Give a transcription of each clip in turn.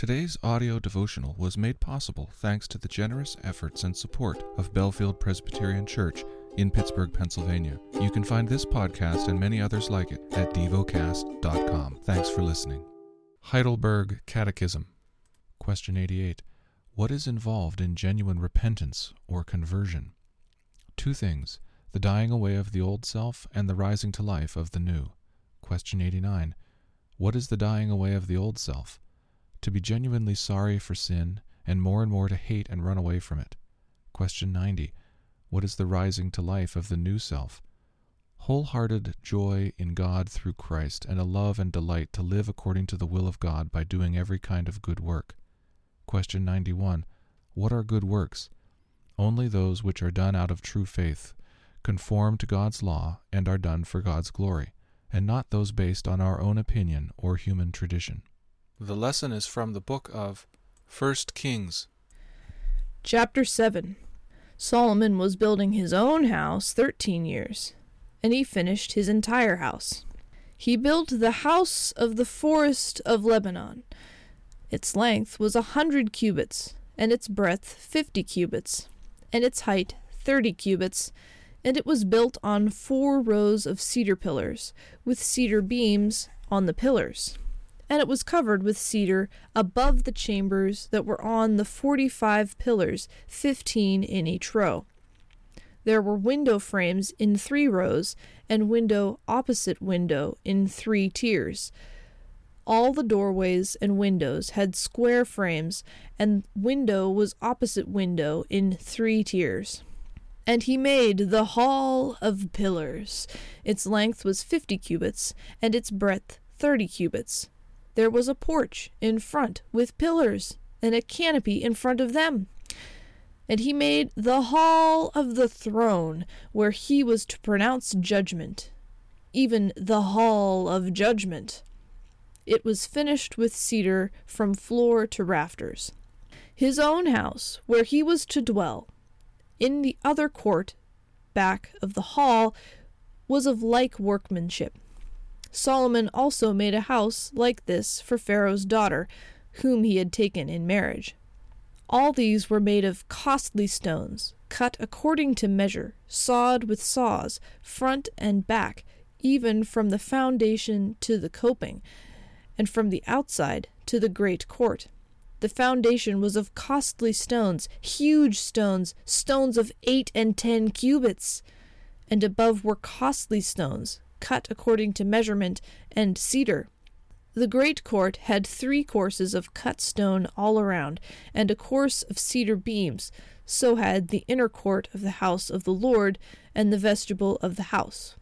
Today's audio devotional was made possible thanks to the generous efforts and support of Bellefield Presbyterian Church in Pittsburgh, Pennsylvania. You can find this podcast and many others like it at devocast.com. Thanks for listening. Heidelberg Catechism. Question 88. What is involved in genuine repentance or conversion? Two things the dying away of the old self and the rising to life of the new. Question 89. What is the dying away of the old self? To be genuinely sorry for sin, and more and more to hate and run away from it. Question 90. What is the rising to life of the new self? Wholehearted joy in God through Christ, and a love and delight to live according to the will of God by doing every kind of good work. Question 91. What are good works? Only those which are done out of true faith, conform to God's law, and are done for God's glory, and not those based on our own opinion or human tradition. The lesson is from the book of First Kings. Chapter 7 Solomon was building his own house thirteen years, and he finished his entire house. He built the house of the forest of Lebanon. Its length was a hundred cubits, and its breadth fifty cubits, and its height thirty cubits, and it was built on four rows of cedar pillars, with cedar beams on the pillars and it was covered with cedar above the chambers that were on the forty five pillars, fifteen in each row. There were window frames in three rows, and window opposite window in three tiers. All the doorways and windows had square frames, and window was opposite window in three tiers. And he made the hall of pillars. Its length was fifty cubits, and its breadth thirty cubits. There was a porch in front with pillars and a canopy in front of them. And he made the hall of the throne where he was to pronounce judgment, even the hall of judgment. It was finished with cedar from floor to rafters. His own house, where he was to dwell, in the other court, back of the hall, was of like workmanship. Solomon also made a house like this for Pharaoh's daughter, whom he had taken in marriage. All these were made of costly stones, cut according to measure, sawed with saws, front and back, even from the foundation to the coping, and from the outside to the great court. The foundation was of costly stones, huge stones, stones of eight and ten cubits, and above were costly stones, cut according to measurement, and cedar. The great court had three courses of cut stone all around, and a course of cedar beams. So had the inner court of the house of the Lord, and the vestibule of the house.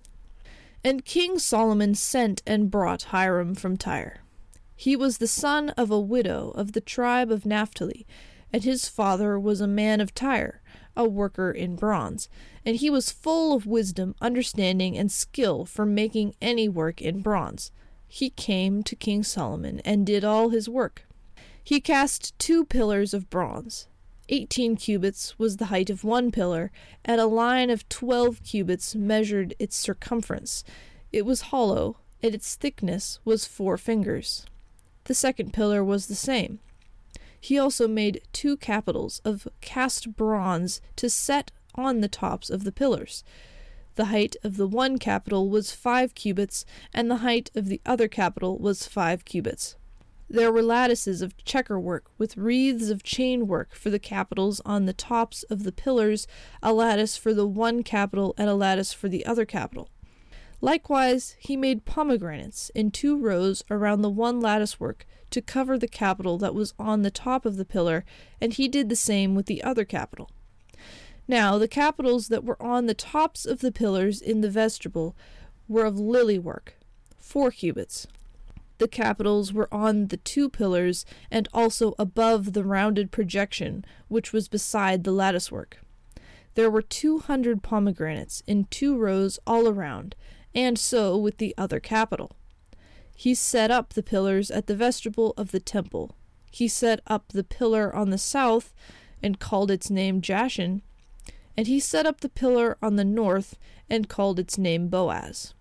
And King Solomon sent and brought Hiram from Tyre. He was the son of a widow of the tribe of Naphtali, and his father was a man of Tyre, a worker in bronze, and he was full of wisdom, understanding, and skill for making any work in bronze. He came to King Solomon and did all his work. He cast two pillars of bronze. Eighteen cubits was the height of one pillar, and a line of twelve cubits measured its circumference. It was hollow, and its thickness was four fingers. The second pillar was the same. He also made two capitals of cast bronze to set on the tops of the pillars. The height of the one capital was five cubits, and the height of the other capital was five cubits. There were lattices of checker work with wreaths of chain work for the capitals on the tops of the pillars, a lattice for the one capital and a lattice for the other capital. Likewise, he made pomegranates in two rows around the one lattice work to cover the capital that was on the top of the pillar, and he did the same with the other capital. Now, the capitals that were on the tops of the pillars in the vestibule were of lily work, four cubits. The capitals were on the two pillars and also above the rounded projection which was beside the lattice work. There were two hundred pomegranates in two rows all around, and so with the other capital. He set up the pillars at the vestibule of the temple. He set up the pillar on the south, and called its name Jachin, and he set up the pillar on the north, and called its name Boaz.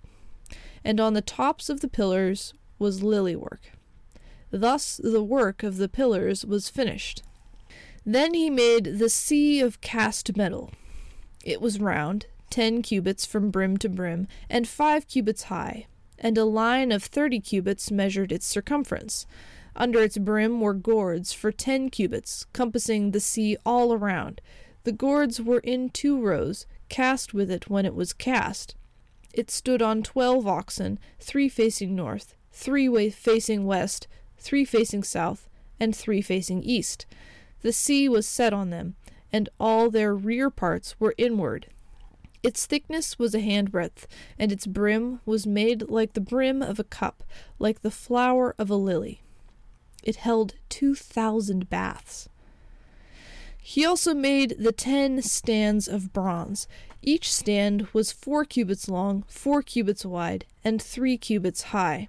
And on the tops of the pillars was lily work. Thus the work of the pillars was finished. Then he made the sea of cast metal. It was round, ten cubits from brim to brim, and five cubits high, and a line of thirty cubits measured its circumference. Under its brim were gourds for ten cubits, compassing the sea all around. The gourds were in two rows, cast with it when it was cast. It stood on twelve oxen, three facing north, three facing west, three facing south, and three facing east. The sea was set on them, and all their rear parts were inward. Its thickness was a handbreadth, and its brim was made like the brim of a cup, like the flower of a lily. It held two thousand baths. He also made the ten stands of bronze. Each stand was four cubits long, four cubits wide, and three cubits high.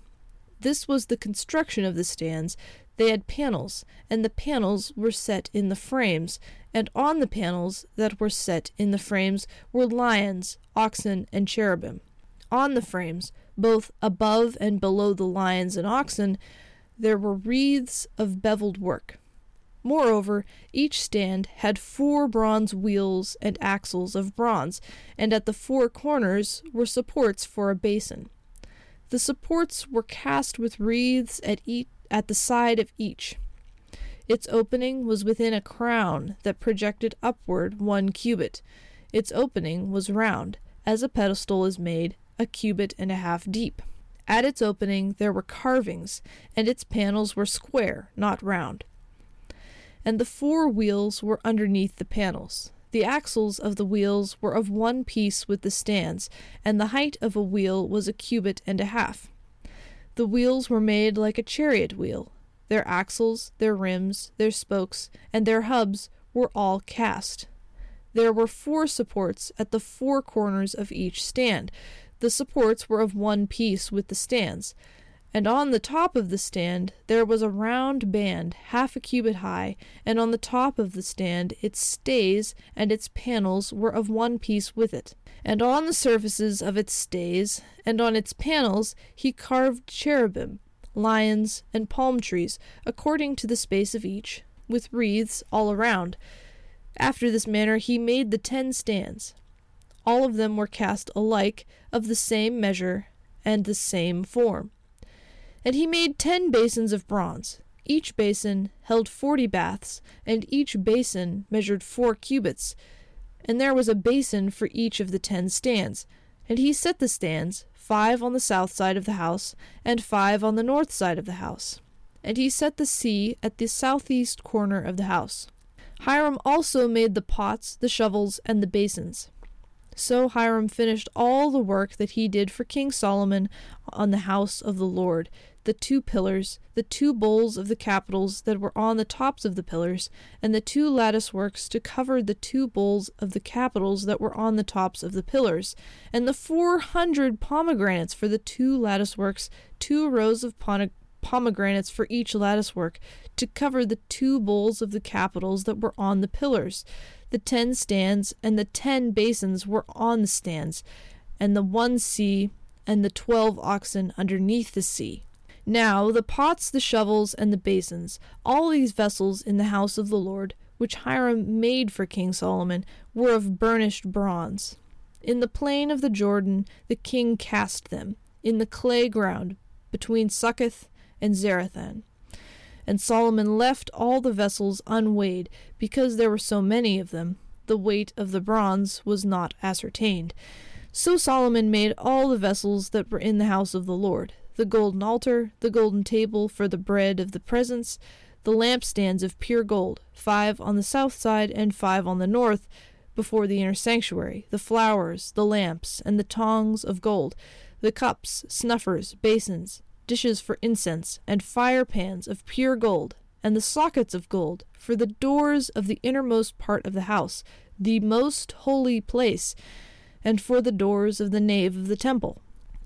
This was the construction of the stands. They had panels, and the panels were set in the frames, and on the panels that were set in the frames were lions, oxen, and cherubim. On the frames, both above and below the lions and oxen, there were wreaths of beveled work. Moreover, each stand had four bronze wheels and axles of bronze, and at the four corners were supports for a basin. The supports were cast with wreaths at, each, at the side of each. Its opening was within a crown that projected upward one cubit. Its opening was round, as a pedestal is made, a cubit and a half deep. At its opening there were carvings, and its panels were square, not round and the four wheels were underneath the panels. The axles of the wheels were of one piece with the stands, and the height of a wheel was a cubit and a half. The wheels were made like a chariot wheel. Their axles, their rims, their spokes, and their hubs were all cast. There were four supports at the four corners of each stand. The supports were of one piece with the stands and on the top of the stand there was a round band half a cubit high, and on the top of the stand its stays and its panels were of one piece with it. And on the surfaces of its stays and on its panels he carved cherubim, lions, and palm trees, according to the space of each, with wreaths all around. After this manner he made the ten stands. All of them were cast alike, of the same measure and the same form. And he made ten basins of bronze. Each basin held forty baths, and each basin measured four cubits. And there was a basin for each of the ten stands. And he set the stands, five on the south side of the house, and five on the north side of the house. And he set the sea at the southeast corner of the house. Hiram also made the pots, the shovels, and the basins. So Hiram finished all the work that he did for King Solomon on the house of the Lord the two pillars, the two bowls of the capitals that were on the tops of the pillars, and the two lattice works to cover the two bowls of the capitals that were on the tops of the pillars, and the four hundred pomegranates for the two lattice works, two rows of pomegranates for each lattice work, to cover the two bowls of the capitals that were on the pillars. The ten stands and the ten basins were on the stands, and the one sea and the twelve oxen underneath the sea. Now the pots, the shovels, and the basins, all these vessels in the house of the Lord, which Hiram made for King Solomon, were of burnished bronze. In the plain of the Jordan the king cast them, in the clay ground, between Succoth and Zarethan. And Solomon left all the vessels unweighed, because there were so many of them. The weight of the bronze was not ascertained. So Solomon made all the vessels that were in the house of the Lord the golden altar, the golden table for the bread of the presence, the lampstands of pure gold, five on the south side and five on the north, before the inner sanctuary, the flowers, the lamps, and the tongs of gold, the cups, snuffers, basins, dishes for incense, and fire pans of pure gold, and the sockets of gold, for the doors of the innermost part of the house, the most holy place, and for the doors of the nave of the temple.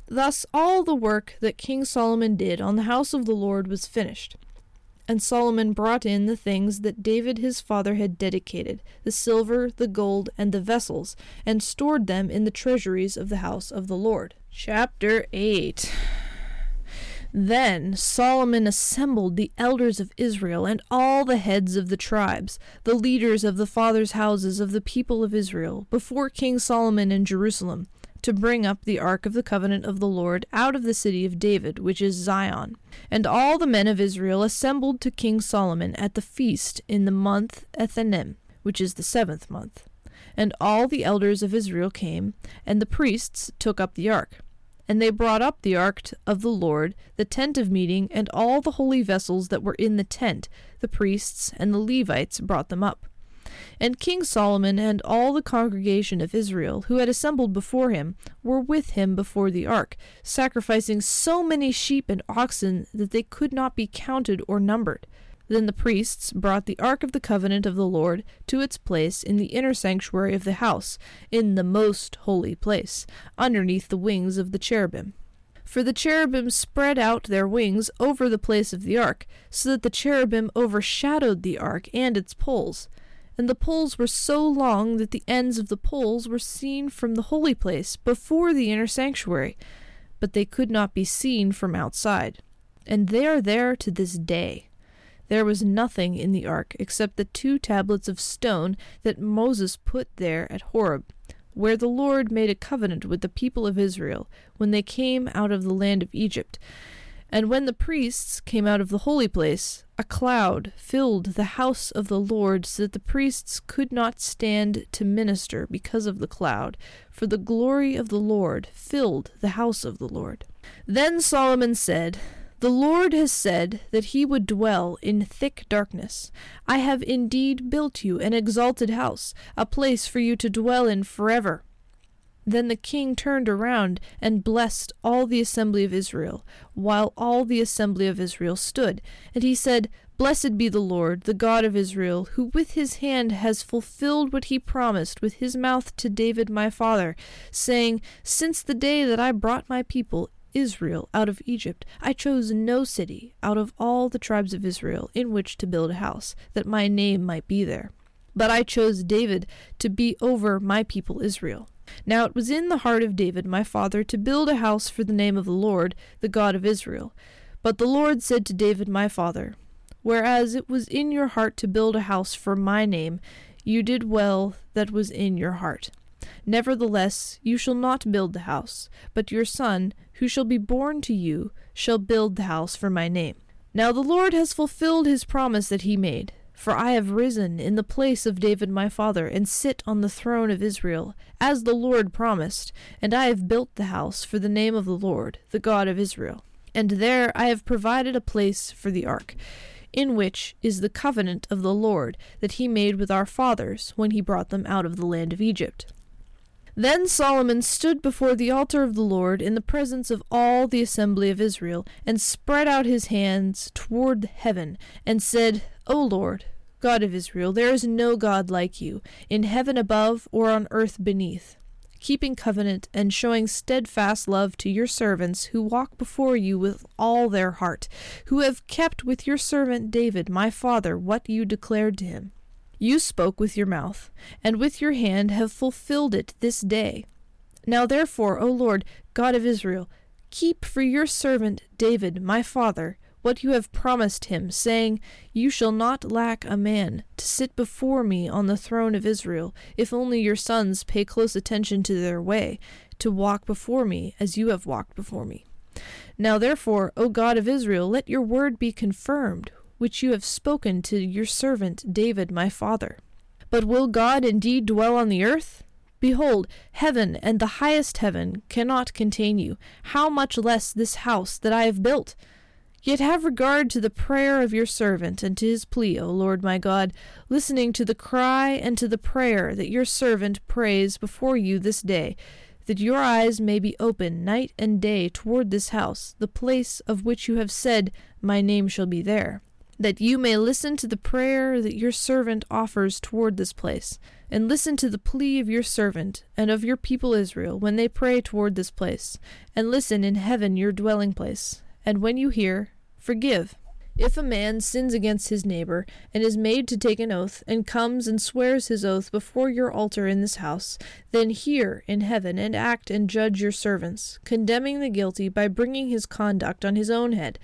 Thus all the work that King Solomon did on the house of the Lord was finished. And Solomon brought in the things that David his father had dedicated, the silver, the gold, and the vessels, and stored them in the treasuries of the house of the Lord. Chapter 8 Then Solomon assembled the elders of Israel and all the heads of the tribes, the leaders of the fathers' houses of the people of Israel, before King Solomon in Jerusalem, to bring up the ark of the covenant of the Lord out of the city of David, which is Zion. And all the men of Israel assembled to King Solomon at the feast in the month Ethanim, which is the seventh month. And all the elders of Israel came, and the priests took up the ark. And they brought up the ark of the Lord, the tent of meeting, and all the holy vessels that were in the tent. The priests and the Levites brought them up. And King Solomon and all the congregation of Israel, who had assembled before him, were with him before the ark, sacrificing so many sheep and oxen that they could not be counted or numbered. Then the priests brought the ark of the covenant of the Lord to its place in the inner sanctuary of the house, in the most holy place, underneath the wings of the cherubim. For the cherubim spread out their wings over the place of the ark, so that the cherubim overshadowed the ark and its poles. And the poles were so long that the ends of the poles were seen from the holy place before the inner sanctuary, but they could not be seen from outside. And they are there to this day. There was nothing in the ark except the two tablets of stone that Moses put there at Horeb, where the Lord made a covenant with the people of Israel when they came out of the land of Egypt. And when the priests came out of the holy place, a cloud filled the house of the Lord so that the priests could not stand to minister because of the cloud, for the glory of the Lord filled the house of the Lord. Then Solomon said, the Lord has said that he would dwell in thick darkness. I have indeed built you an exalted house, a place for you to dwell in forever. Then the king turned around and blessed all the assembly of Israel, while all the assembly of Israel stood. And he said, Blessed be the Lord, the God of Israel, who with his hand has fulfilled what he promised with his mouth to David my father, saying, Since the day that I brought my people Israel out of Egypt, I chose no city out of all the tribes of Israel in which to build a house, that my name might be there. But I chose David to be over my people Israel. Now it was in the heart of David my father to build a house for the name of the Lord, the God of Israel. But the Lord said to David my father, Whereas it was in your heart to build a house for my name, you did well that was in your heart. Nevertheless, you shall not build the house, but your son, who shall be born to you, shall build the house for my name. Now the Lord has fulfilled his promise that he made. For I have risen in the place of David my father, and sit on the throne of Israel, as the Lord promised, and I have built the house for the name of the Lord, the God of Israel. And there I have provided a place for the ark, in which is the covenant of the Lord that he made with our fathers when he brought them out of the land of Egypt. Then Solomon stood before the altar of the Lord in the presence of all the assembly of Israel, and spread out his hands toward heaven, and said, O Lord, God of Israel, there is no God like you, in heaven above or on earth beneath, keeping covenant and showing steadfast love to your servants who walk before you with all their heart, who have kept with your servant David my father what you declared to him. You spoke with your mouth, and with your hand have fulfilled it this day. Now therefore, O Lord, God of Israel, keep for your servant David, my father, what you have promised him, saying, You shall not lack a man to sit before me on the throne of Israel, if only your sons pay close attention to their way, to walk before me as you have walked before me. Now therefore, O God of Israel, let your word be confirmed, which you have spoken to your servant David my father. But will God indeed dwell on the earth? Behold, heaven and the highest heaven cannot contain you, how much less this house that I have built? Yet have regard to the prayer of your servant and to his plea, O Lord my God, listening to the cry and to the prayer that your servant prays before you this day, that your eyes may be open night and day toward this house, the place of which you have said, My name shall be there that you may listen to the prayer that your servant offers toward this place, and listen to the plea of your servant and of your people Israel when they pray toward this place, and listen in heaven your dwelling place, and when you hear, forgive. If a man sins against his neighbor, and is made to take an oath, and comes and swears his oath before your altar in this house, then hear in heaven, and act and judge your servants, condemning the guilty by bringing his conduct on his own head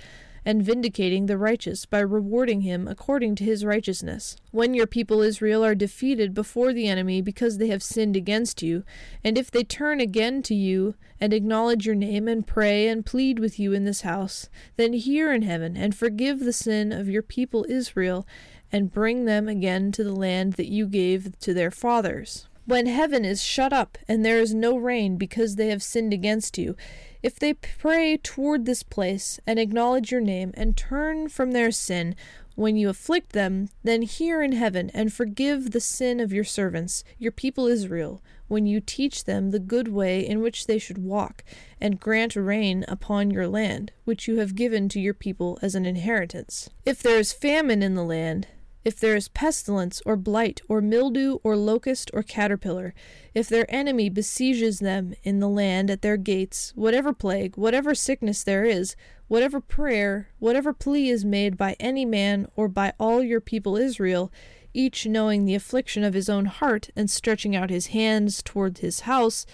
and vindicating the righteous by rewarding him according to his righteousness. When your people Israel are defeated before the enemy because they have sinned against you, and if they turn again to you and acknowledge your name and pray and plead with you in this house, then hear in heaven and forgive the sin of your people Israel and bring them again to the land that you gave to their fathers. When heaven is shut up and there is no rain because they have sinned against you, if they pray toward this place and acknowledge your name and turn from their sin when you afflict them, then hear in heaven and forgive the sin of your servants, your people Israel, when you teach them the good way in which they should walk, and grant rain upon your land, which you have given to your people as an inheritance. If there is famine in the land, if there is pestilence, or blight, or mildew, or locust, or caterpillar, if their enemy besieges them in the land at their gates, whatever plague, whatever sickness there is, whatever prayer, whatever plea is made by any man or by all your people Israel, each knowing the affliction of his own heart, and stretching out his hands toward his house,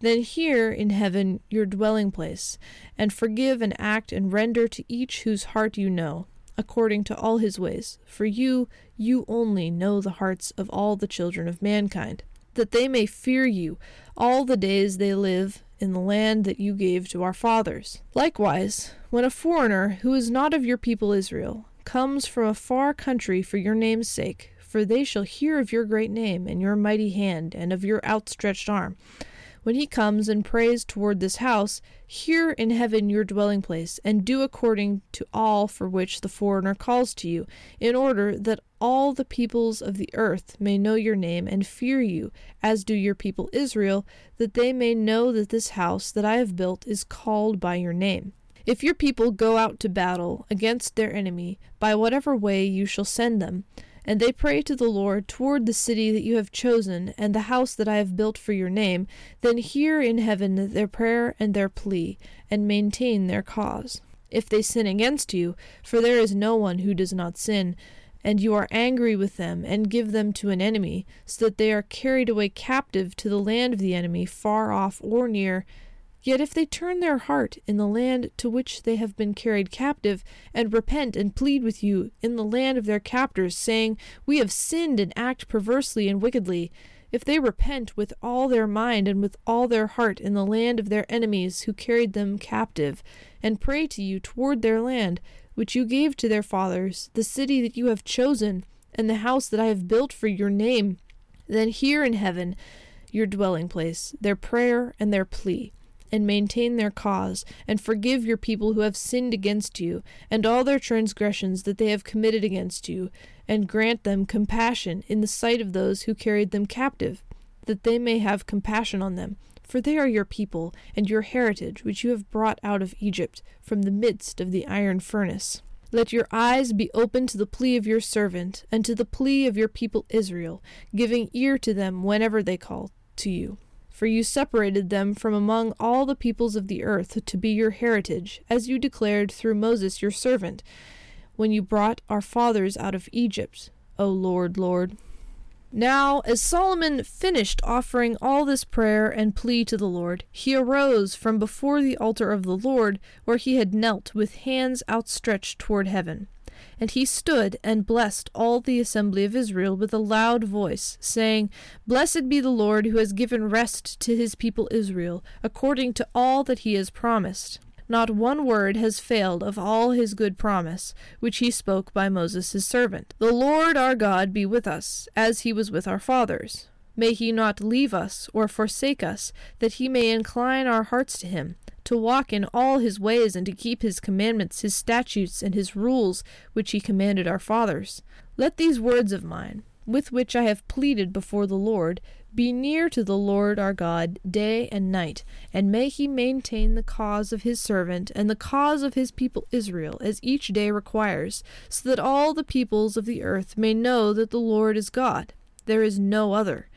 then hear in heaven your dwelling place, and forgive and act and render to each whose heart you know according to all his ways. For you, you only know the hearts of all the children of mankind, that they may fear you all the days they live in the land that you gave to our fathers. Likewise, when a foreigner who is not of your people Israel comes from a far country for your name's sake, for they shall hear of your great name and your mighty hand and of your outstretched arm, when he comes and prays toward this house, hear in heaven your dwelling place, and do according to all for which the foreigner calls to you, in order that all the peoples of the earth may know your name and fear you, as do your people Israel, that they may know that this house that I have built is called by your name. If your people go out to battle against their enemy, by whatever way you shall send them, and they pray to the Lord toward the city that you have chosen, and the house that I have built for your name, then hear in heaven their prayer and their plea, and maintain their cause. If they sin against you, for there is no one who does not sin, and you are angry with them, and give them to an enemy, so that they are carried away captive to the land of the enemy, far off or near, Yet if they turn their heart in the land to which they have been carried captive, and repent and plead with you in the land of their captors, saying, We have sinned and act perversely and wickedly, if they repent with all their mind and with all their heart in the land of their enemies who carried them captive, and pray to you toward their land, which you gave to their fathers, the city that you have chosen, and the house that I have built for your name, then hear in heaven your dwelling place, their prayer and their plea and maintain their cause, and forgive your people who have sinned against you, and all their transgressions that they have committed against you, and grant them compassion in the sight of those who carried them captive, that they may have compassion on them. For they are your people, and your heritage, which you have brought out of Egypt, from the midst of the iron furnace. Let your eyes be open to the plea of your servant, and to the plea of your people Israel, giving ear to them whenever they call to you. For you separated them from among all the peoples of the earth to be your heritage, as you declared through Moses your servant, when you brought our fathers out of Egypt, O Lord, Lord. Now, as Solomon finished offering all this prayer and plea to the Lord, he arose from before the altar of the Lord, where he had knelt with hands outstretched toward heaven. And he stood and blessed all the assembly of Israel with a loud voice, saying, Blessed be the Lord who has given rest to his people Israel, according to all that he has promised. Not one word has failed of all his good promise, which he spoke by Moses his servant. The Lord our God be with us, as he was with our fathers. May he not leave us or forsake us, that he may incline our hearts to him to walk in all his ways and to keep his commandments, his statutes, and his rules, which he commanded our fathers. Let these words of mine, with which I have pleaded before the Lord, be near to the Lord our God day and night, and may he maintain the cause of his servant and the cause of his people Israel, as each day requires, so that all the peoples of the earth may know that the Lord is God. There is no other.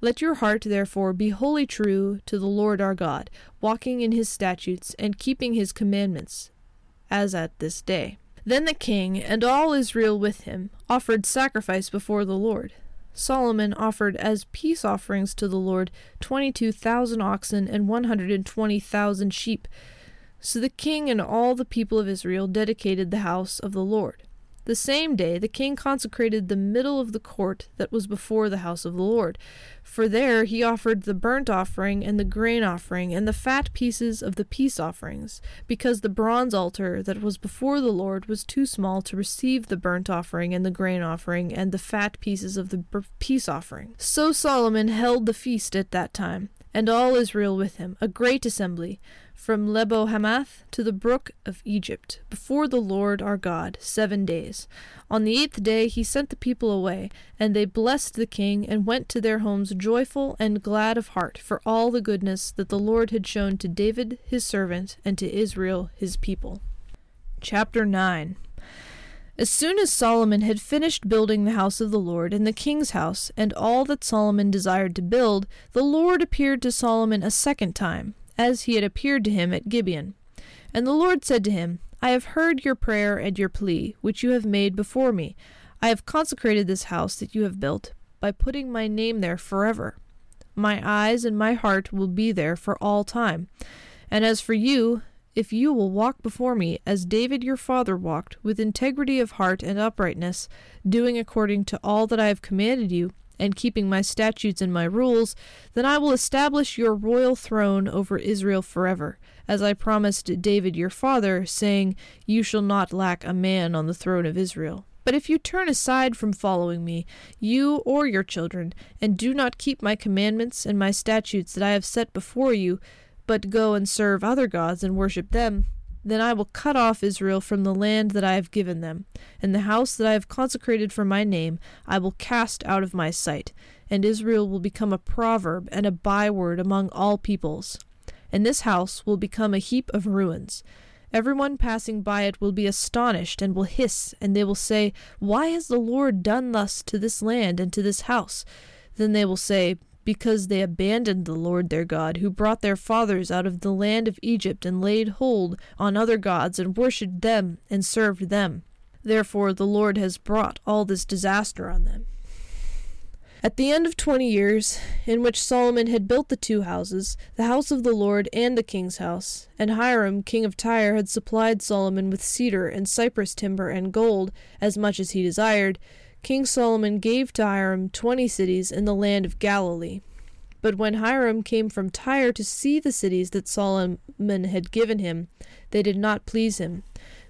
Let your heart, therefore, be wholly true to the Lord our God, walking in his statutes and keeping his commandments, as at this day. Then the king and all Israel with him offered sacrifice before the Lord. Solomon offered as peace offerings to the Lord twenty two thousand oxen and one hundred and twenty thousand sheep. So the king and all the people of Israel dedicated the house of the Lord. The same day the king consecrated the middle of the court that was before the house of the Lord, for there he offered the burnt offering and the grain offering and the fat pieces of the peace offerings, because the bronze altar that was before the Lord was too small to receive the burnt offering and the grain offering and the fat pieces of the peace offering. So Solomon held the feast at that time, and all Israel with him, a great assembly from Lebo Hamath to the brook of Egypt, before the Lord our God, seven days. On the eighth day he sent the people away, and they blessed the king, and went to their homes joyful and glad of heart for all the goodness that the Lord had shown to David his servant, and to Israel his people. Chapter 9 as soon as Solomon had finished building the house of the Lord and the king's house, and all that Solomon desired to build, the Lord appeared to Solomon a second time, as he had appeared to him at Gibeon. And the Lord said to him, I have heard your prayer and your plea, which you have made before me. I have consecrated this house that you have built, by putting my name there forever. My eyes and my heart will be there for all time. And as for you, if you will walk before me as David your father walked, with integrity of heart and uprightness, doing according to all that I have commanded you, and keeping my statutes and my rules, then I will establish your royal throne over Israel forever, as I promised David your father, saying, You shall not lack a man on the throne of Israel. But if you turn aside from following me, you or your children, and do not keep my commandments and my statutes that I have set before you, but go and serve other gods and worship them, then I will cut off Israel from the land that I have given them, and the house that I have consecrated for my name I will cast out of my sight, and Israel will become a proverb and a byword among all peoples. And this house will become a heap of ruins. Everyone passing by it will be astonished and will hiss, and they will say, Why has the Lord done thus to this land and to this house? Then they will say, because they abandoned the Lord their God, who brought their fathers out of the land of Egypt and laid hold on other gods and worshipped them and served them. Therefore the Lord has brought all this disaster on them. At the end of twenty years, in which Solomon had built the two houses, the house of the Lord and the king's house, and Hiram king of Tyre had supplied Solomon with cedar and cypress timber and gold, as much as he desired, King Solomon gave to Hiram twenty cities in the land of Galilee. But when Hiram came from Tyre to see the cities that Solomon had given him, they did not please him.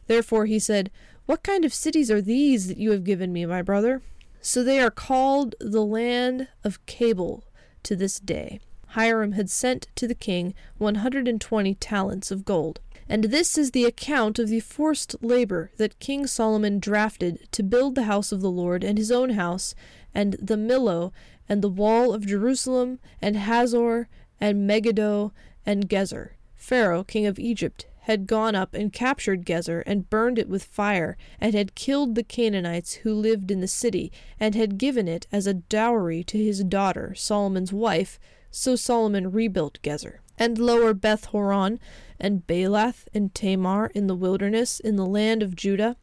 Therefore he said, What kind of cities are these that you have given me, my brother? So they are called the land of Cabul to this day. Hiram had sent to the king one hundred and twenty talents of gold. And this is the account of the forced labor that King Solomon drafted to build the house of the Lord and his own house, and the Millo, and the wall of Jerusalem, and Hazor, and Megiddo, and Gezer. Pharaoh, king of Egypt, had gone up and captured Gezer, and burned it with fire, and had killed the Canaanites who lived in the city, and had given it as a dowry to his daughter, Solomon's wife. So Solomon rebuilt Gezer. And lower Beth Horon, and Baalath and Tamar in the wilderness in the land of Judah,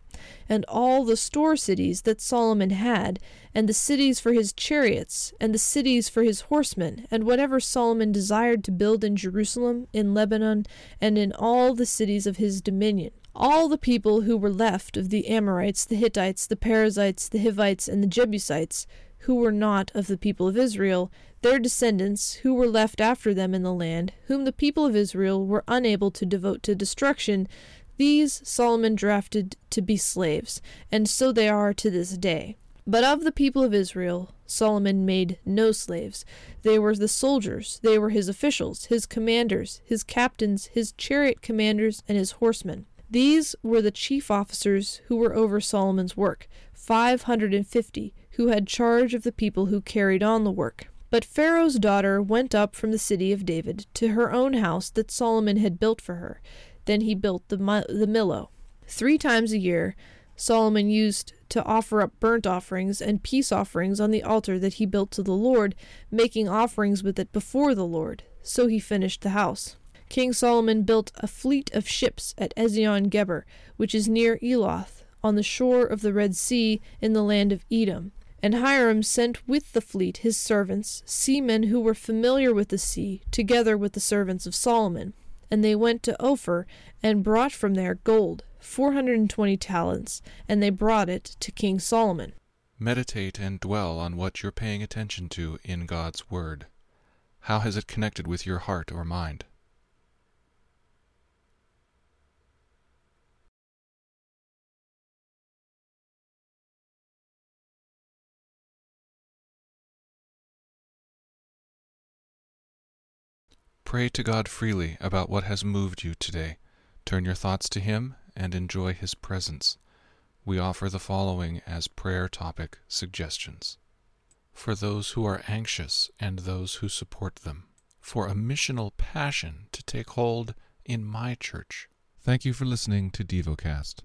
and all the store cities that Solomon had, and the cities for his chariots, and the cities for his horsemen, and whatever Solomon desired to build in Jerusalem, in Lebanon, and in all the cities of his dominion. All the people who were left of the Amorites, the Hittites, the Perizzites, the Hivites, and the Jebusites, who were not of the people of Israel, their descendants, who were left after them in the land, whom the people of Israel were unable to devote to destruction, these Solomon drafted to be slaves, and so they are to this day. But of the people of Israel, Solomon made no slaves. They were the soldiers, they were his officials, his commanders, his captains, his chariot commanders, and his horsemen. These were the chief officers who were over Solomon's work, five hundred and fifty, who had charge of the people who carried on the work. But Pharaoh's daughter went up from the city of David to her own house that Solomon had built for her. Then he built the, the Millo. Three times a year, Solomon used to offer up burnt offerings and peace offerings on the altar that he built to the Lord, making offerings with it before the Lord. So he finished the house. King Solomon built a fleet of ships at Ezion Geber, which is near Eloth, on the shore of the Red Sea in the land of Edom. And Hiram sent with the fleet his servants, seamen who were familiar with the sea, together with the servants of Solomon. And they went to Ophir, and brought from there gold, four hundred and twenty talents, and they brought it to King Solomon. Meditate and dwell on what you're paying attention to in God's Word. How has it connected with your heart or mind? Pray to God freely about what has moved you today. Turn your thoughts to Him and enjoy His presence. We offer the following as prayer topic suggestions for those who are anxious and those who support them, for a missional passion to take hold in my church. Thank you for listening to DevoCast.